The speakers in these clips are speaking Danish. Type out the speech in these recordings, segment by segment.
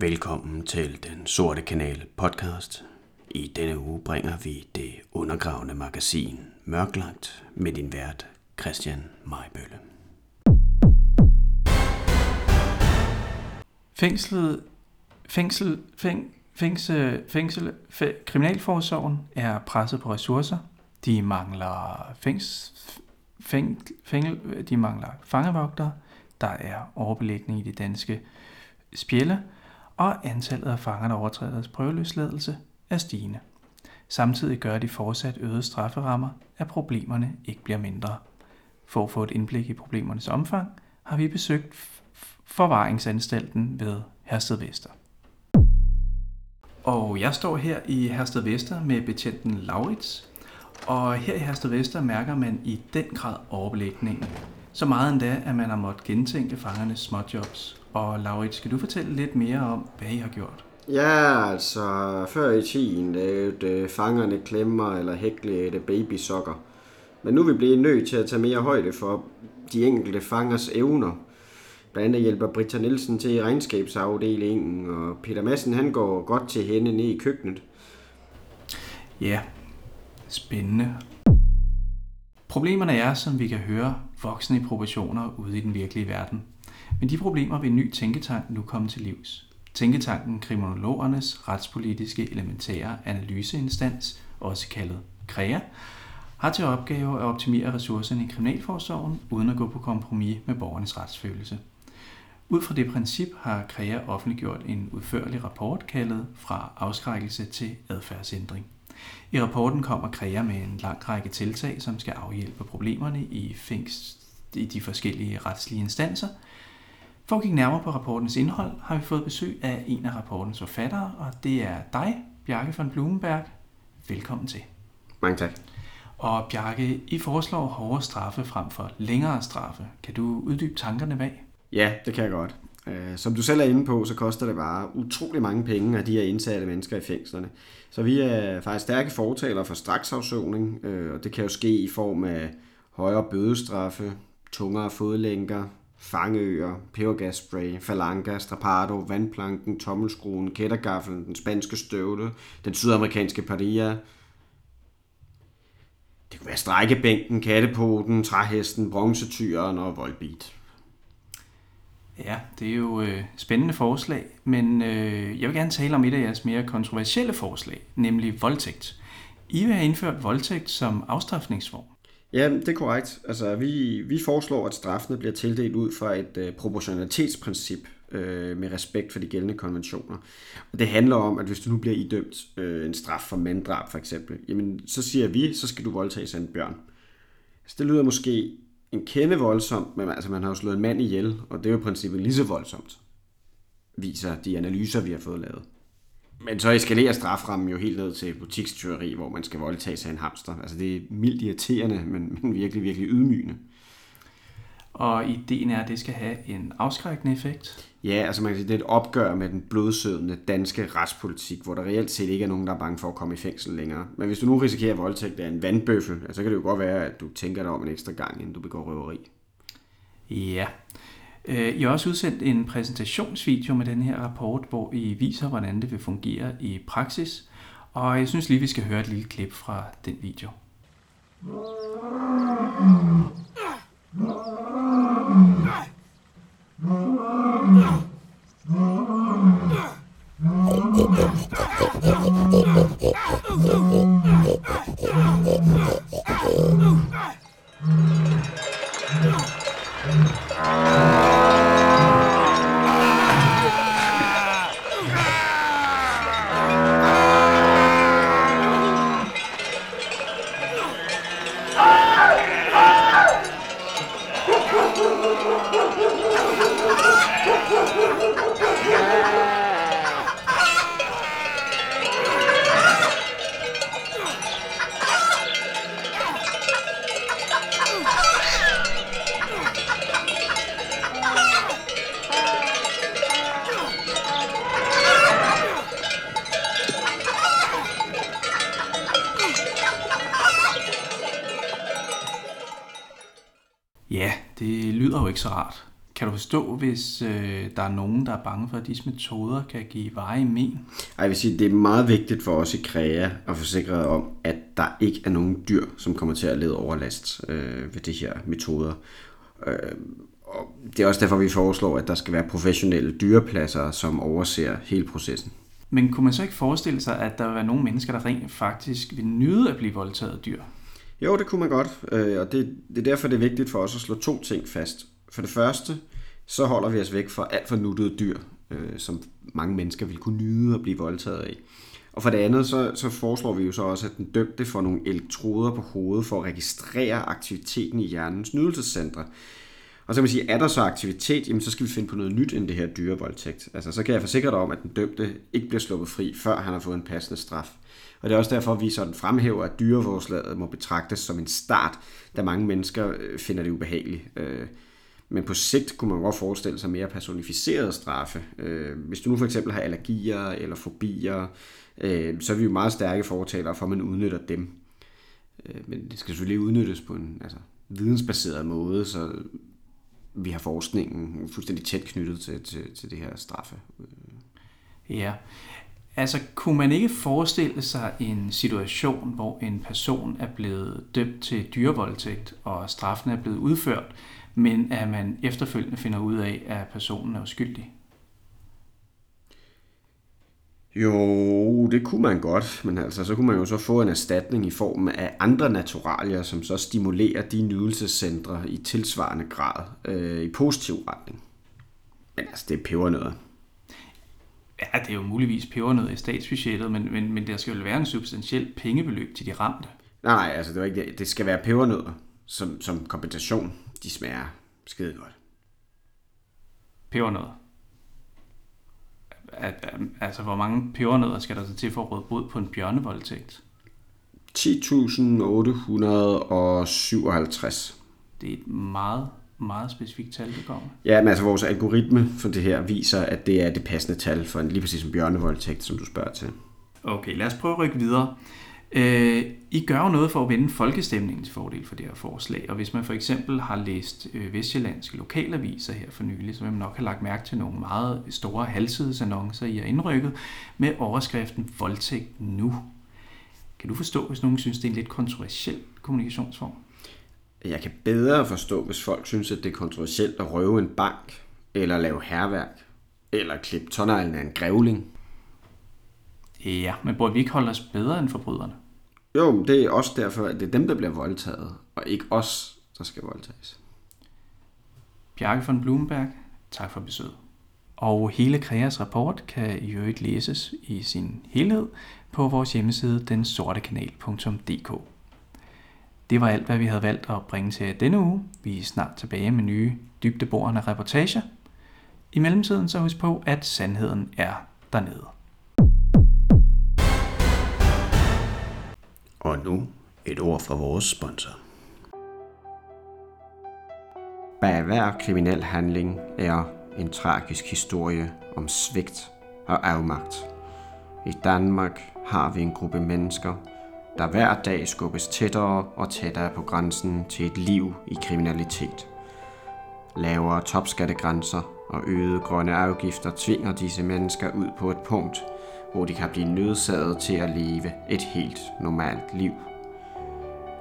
Velkommen til Den Sorte Kanal podcast. I denne uge bringer vi det undergravende magasin Mørklagt med din vært Christian Majbølle. Fængslet, fængsel, fæng, fængsel, fængsel, fæ, kriminalforsorgen er presset på ressourcer. De mangler fængs, fæng, fængel, de mangler fangevogtere. Der er overbelægning i de danske spjælde, og antallet af fanger, der overtræder deres prøveløsladelse, er stigende. Samtidig gør de fortsat øgede strafferammer, at problemerne ikke bliver mindre. For at få et indblik i problemernes omfang, har vi besøgt forvaringsanstalten ved Hersted Vester. Og jeg står her i Hersted Vester med betjenten Laurits, og her i Hersted Vester mærker man i den grad overbelægningen. Så meget endda, at man har måttet gentænke fangernes småjobs. Og Laurits, skal du fortælle lidt mere om, hvad I har gjort? Ja, altså før i tiden lavede fangerne klemmer eller hæklæde babysokker. Men nu er vi blevet nødt til at tage mere højde for de enkelte fangers evner. Blandt andet hjælper Britta Nielsen til i regnskabsafdelingen, og Peter Madsen han går godt til hende ned i køkkenet. Ja, spændende. Problemerne er, som vi kan høre, voksne i proportioner ude i den virkelige verden. Men de problemer vil en ny tænketank nu komme til livs. Tænketanken Kriminologernes retspolitiske elementære analyseinstans, også kaldet KREA, har til opgave at optimere ressourcerne i kriminalforsorgen uden at gå på kompromis med borgernes retsfølelse. Ud fra det princip har KREA offentliggjort en udførlig rapport kaldet Fra afskrækkelse til adfærdsændring. I rapporten kommer KREA med en lang række tiltag, som skal afhjælpe problemerne i, fængst, i de forskellige retslige instanser. For at kigge nærmere på rapportens indhold, har vi fået besøg af en af rapportens forfattere, og det er dig, Bjarke von Blumenberg. Velkommen til. Mange tak. Og Bjarke, I foreslår hårdere straffe frem for længere straffe. Kan du uddybe tankerne bag? Ja, det kan jeg godt. Øh, som du selv er inde på, så koster det bare utrolig mange penge af de her indsatte mennesker i fængslerne. Så vi er faktisk stærke fortalere for straksafsoning, øh, og det kan jo ske i form af højere bødestraffe, tungere fodlænker, fangeøer, pebergasspray, falanca, strapado, vandplanken, tommelskruen, kættergaflen, den spanske støvle, den sydamerikanske paria. Det kunne være strækkebænken, kattepoten, træhesten, bronzetyren og voldbeat. Ja, det er jo øh, spændende forslag, men øh, jeg vil gerne tale om et af jeres mere kontroversielle forslag, nemlig voldtægt. I vil have indført voldtægt som afstraffningsform. Ja, det er korrekt. Altså, vi, vi foreslår, at straffene bliver tildelt ud fra et øh, proportionalitetsprincip øh, med respekt for de gældende konventioner. Og det handler om, at hvis du nu bliver idømt øh, en straf for manddrab for eksempel, jamen så siger vi, så skal du voldtage en bjørn. Så altså, det lyder måske en kende voldsomt, men altså, man har jo slået en mand ihjel, og det er jo i princippet lige så voldsomt, viser de analyser, vi har fået lavet. Men så eskalerer straframmen jo helt ned til butikstyveri, hvor man skal voldtage sig en hamster. Altså det er mildt irriterende, men, men virkelig, virkelig ydmygende. Og ideen er, at det skal have en afskrækkende effekt? Ja, altså man kan sige, det er et opgør med den blodsødende danske retspolitik, hvor der reelt set ikke er nogen, der er bange for at komme i fængsel længere. Men hvis du nu risikerer voldtægt af en vandbøffel, så kan det jo godt være, at du tænker dig om en ekstra gang, inden du begår røveri. Ja. I har også udsendt en præsentationsvideo med den her rapport, hvor I viser, hvordan det vil fungere i praksis. Og jeg synes lige, vi skal høre et lille klip fra den video. Ja, det ikke så rart. Kan du forstå, hvis øh, der er nogen, der er bange for, at disse metoder kan give veje men? Ej, jeg vil sige, det er meget vigtigt for os i KREA at forsikre om, at der ikke er nogen dyr, som kommer til at lede overlast øh, ved de her metoder. Øh, og det er også derfor, vi foreslår, at der skal være professionelle dyrepladser, som overser hele processen. Men kunne man så ikke forestille sig, at der vil være nogle mennesker, der rent faktisk vil nyde at blive voldtaget af dyr? Jo, det kunne man godt, øh, og det, det er derfor, det er vigtigt for os at slå to ting fast. For det første, så holder vi os væk fra alt for nuttede dyr, øh, som mange mennesker vil kunne nyde at blive voldtaget af. Og for det andet, så, så foreslår vi jo så også, at den dømte får nogle elektroder på hovedet for at registrere aktiviteten i hjernens nydelsescentre. Og så kan man sige, er der så aktivitet, jamen så skal vi finde på noget nyt end det her dyrevoldtægt. Altså så kan jeg forsikre dig om, at den dømte ikke bliver sluppet fri, før han har fået en passende straf. Og det er også derfor, at vi sådan fremhæver, at dyreforslaget må betragtes som en start, da mange mennesker øh, finder det ubehageligt. Øh, men på sigt kunne man godt forestille sig mere personificerede straffe. Øh, hvis du nu for eksempel har allergier eller fobier, øh, så er vi jo meget stærke fortalere for, at man udnytter dem. Øh, men det skal selvfølgelig udnyttes på en altså, vidensbaseret måde, så vi har forskningen fuldstændig tæt knyttet til, til, til det her straffe. Ja, altså kunne man ikke forestille sig en situation, hvor en person er blevet dømt til dyrevoldtægt, og straffen er blevet udført, men at man efterfølgende finder ud af, at personen er uskyldig? Jo, det kunne man godt, men altså, så kunne man jo så få en erstatning i form af andre naturalier, som så stimulerer de nydelsescentre i tilsvarende grad øh, i positiv retning. Men altså, det er pebernødder. Ja, det er jo muligvis pebernødder i statsbudgettet, men, men, men der skal jo være en substantiel pengebeløb til de ramte. Nej, altså det, var ikke det. det skal være pebernødder som, som kompensation. De smager skide godt. Pebernødder? at, altså, hvor mange pebernødder skal der så til for at råde bod på en bjørnevoldtægt? 10.857. Det er et meget, meget specifikt tal, det kommer. Ja, men altså vores algoritme for det her viser, at det er det passende tal for en lige præcis en bjørnevoldtægt, som du spørger til. Okay, lad os prøve at rykke videre. Øh, I gør jo noget for at vende folkestemningens fordel for det her forslag, og hvis man for eksempel har læst øh, Vestjyllandske lokalaviser her for nylig, så vil man nok have lagt mærke til nogle meget store halvsidesannoncer, I har indrykket med overskriften Voldtægt nu. Kan du forstå, hvis nogen synes, det er en lidt kontroversiel kommunikationsform? Jeg kan bedre forstå, hvis folk synes, at det er kontroversielt at røve en bank, eller lave herværk, eller klippe tonnejlen af en grævling. Ja, men burde vi ikke holde os bedre end forbryderne? Jo, det er også derfor, at det er dem, der bliver voldtaget, og ikke os, der skal voldtages. Bjarke von Blumenberg, tak for besøget. Og hele Kreas rapport kan i øvrigt læses i sin helhed på vores hjemmeside densortekanal.dk. Det var alt, hvad vi havde valgt at bringe til denne uge. Vi er snart tilbage med nye dybdeborende reportager. I mellemtiden så husk på, at sandheden er dernede. Og nu et ord fra vores sponsor. Bag hver kriminel handling er en tragisk historie om svigt og afmagt. I Danmark har vi en gruppe mennesker, der hver dag skubbes tættere og tættere på grænsen til et liv i kriminalitet. Lavere topskattegrænser og øgede grønne afgifter tvinger disse mennesker ud på et punkt, hvor de kan blive nødsaget til at leve et helt normalt liv.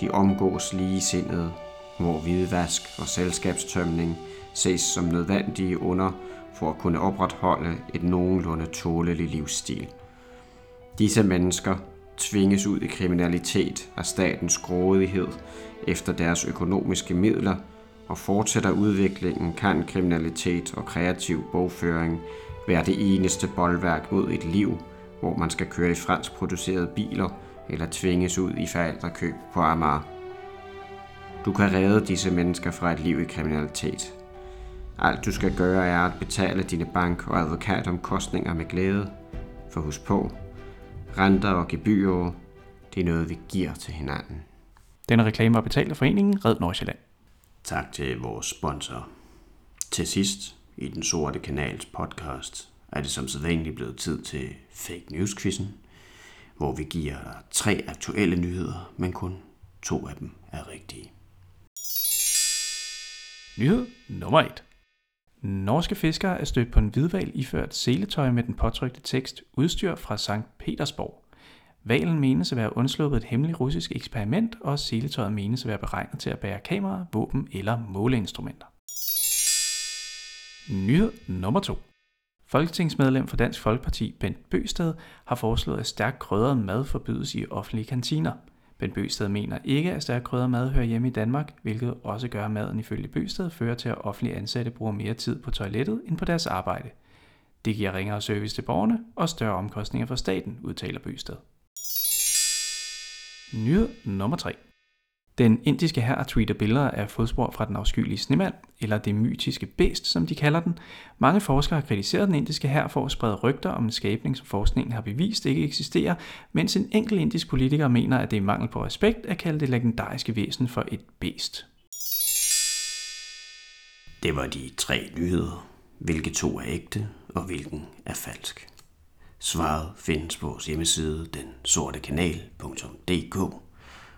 De omgås ligesindede, hvor hvidvask og selskabstømning ses som nødvendige under for at kunne opretholde et nogenlunde tåleligt livsstil. Disse mennesker tvinges ud i kriminalitet af statens grådighed efter deres økonomiske midler, og fortsætter udviklingen kan kriminalitet og kreativ bogføring være det eneste boldværk mod et liv, hvor man skal køre i fransk producerede biler eller tvinges ud i forældrekøb på Amager. Du kan redde disse mennesker fra et liv i kriminalitet. Alt du skal gøre er at betale dine bank- og advokatomkostninger med glæde. For husk på, renter og gebyrer, det er noget, vi giver til hinanden. Denne reklame var betalt af foreningen Red Nordsjælland. Tak til vores sponsor. Til sidst i den sorte kanals podcast er det som sædvanligt blevet tid til Fake News-quizzen, hvor vi giver tre aktuelle nyheder, men kun to af dem er rigtige. Nyhed nummer 1. Norske fiskere er stødt på en hvidval iført seletøj med den påtrykte tekst udstyr fra Sankt Petersborg. Valen menes at være undsluppet et hemmeligt russisk eksperiment, og seletøjet menes at være beregnet til at bære kamera, våben eller måleinstrumenter. Nyhed nummer 2. Folketingsmedlem for Dansk Folkeparti Bent Bøsted har foreslået, at stærkt krydret mad forbydes i offentlige kantiner. Bent Bøsted mener ikke, at stærkt krydret mad hører hjemme i Danmark, hvilket også gør, at maden ifølge Bøsted fører til, at offentlige ansatte bruger mere tid på toilettet end på deres arbejde. Det giver ringere service til borgerne og større omkostninger for staten, udtaler Bøsted. Nyhed nummer 3. Den indiske her tweeter billeder af fodspor fra den afskyelige snemand, eller det mytiske bæst, som de kalder den. Mange forskere har kritiseret den indiske her for at sprede rygter om en skabning, som forskningen har bevist ikke eksisterer, mens en enkelt indisk politiker mener, at det er mangel på respekt at kalde det legendariske væsen for et bæst. Det var de tre nyheder. Hvilke to er ægte, og hvilken er falsk. Svaret findes på vores hjemmeside, den sorte kanal.dk,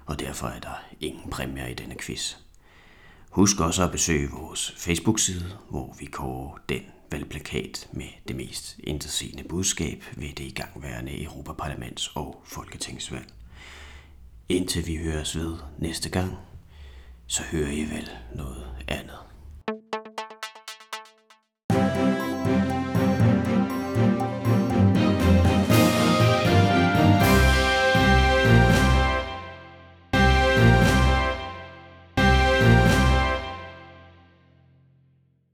og derfor er der ingen præmier i denne quiz. Husk også at besøge vores Facebook-side, hvor vi kårer den valgplakat med det mest interessante budskab ved det igangværende Europaparlaments- og Folketingsvalg. Indtil vi høres ved næste gang, så hører I vel noget af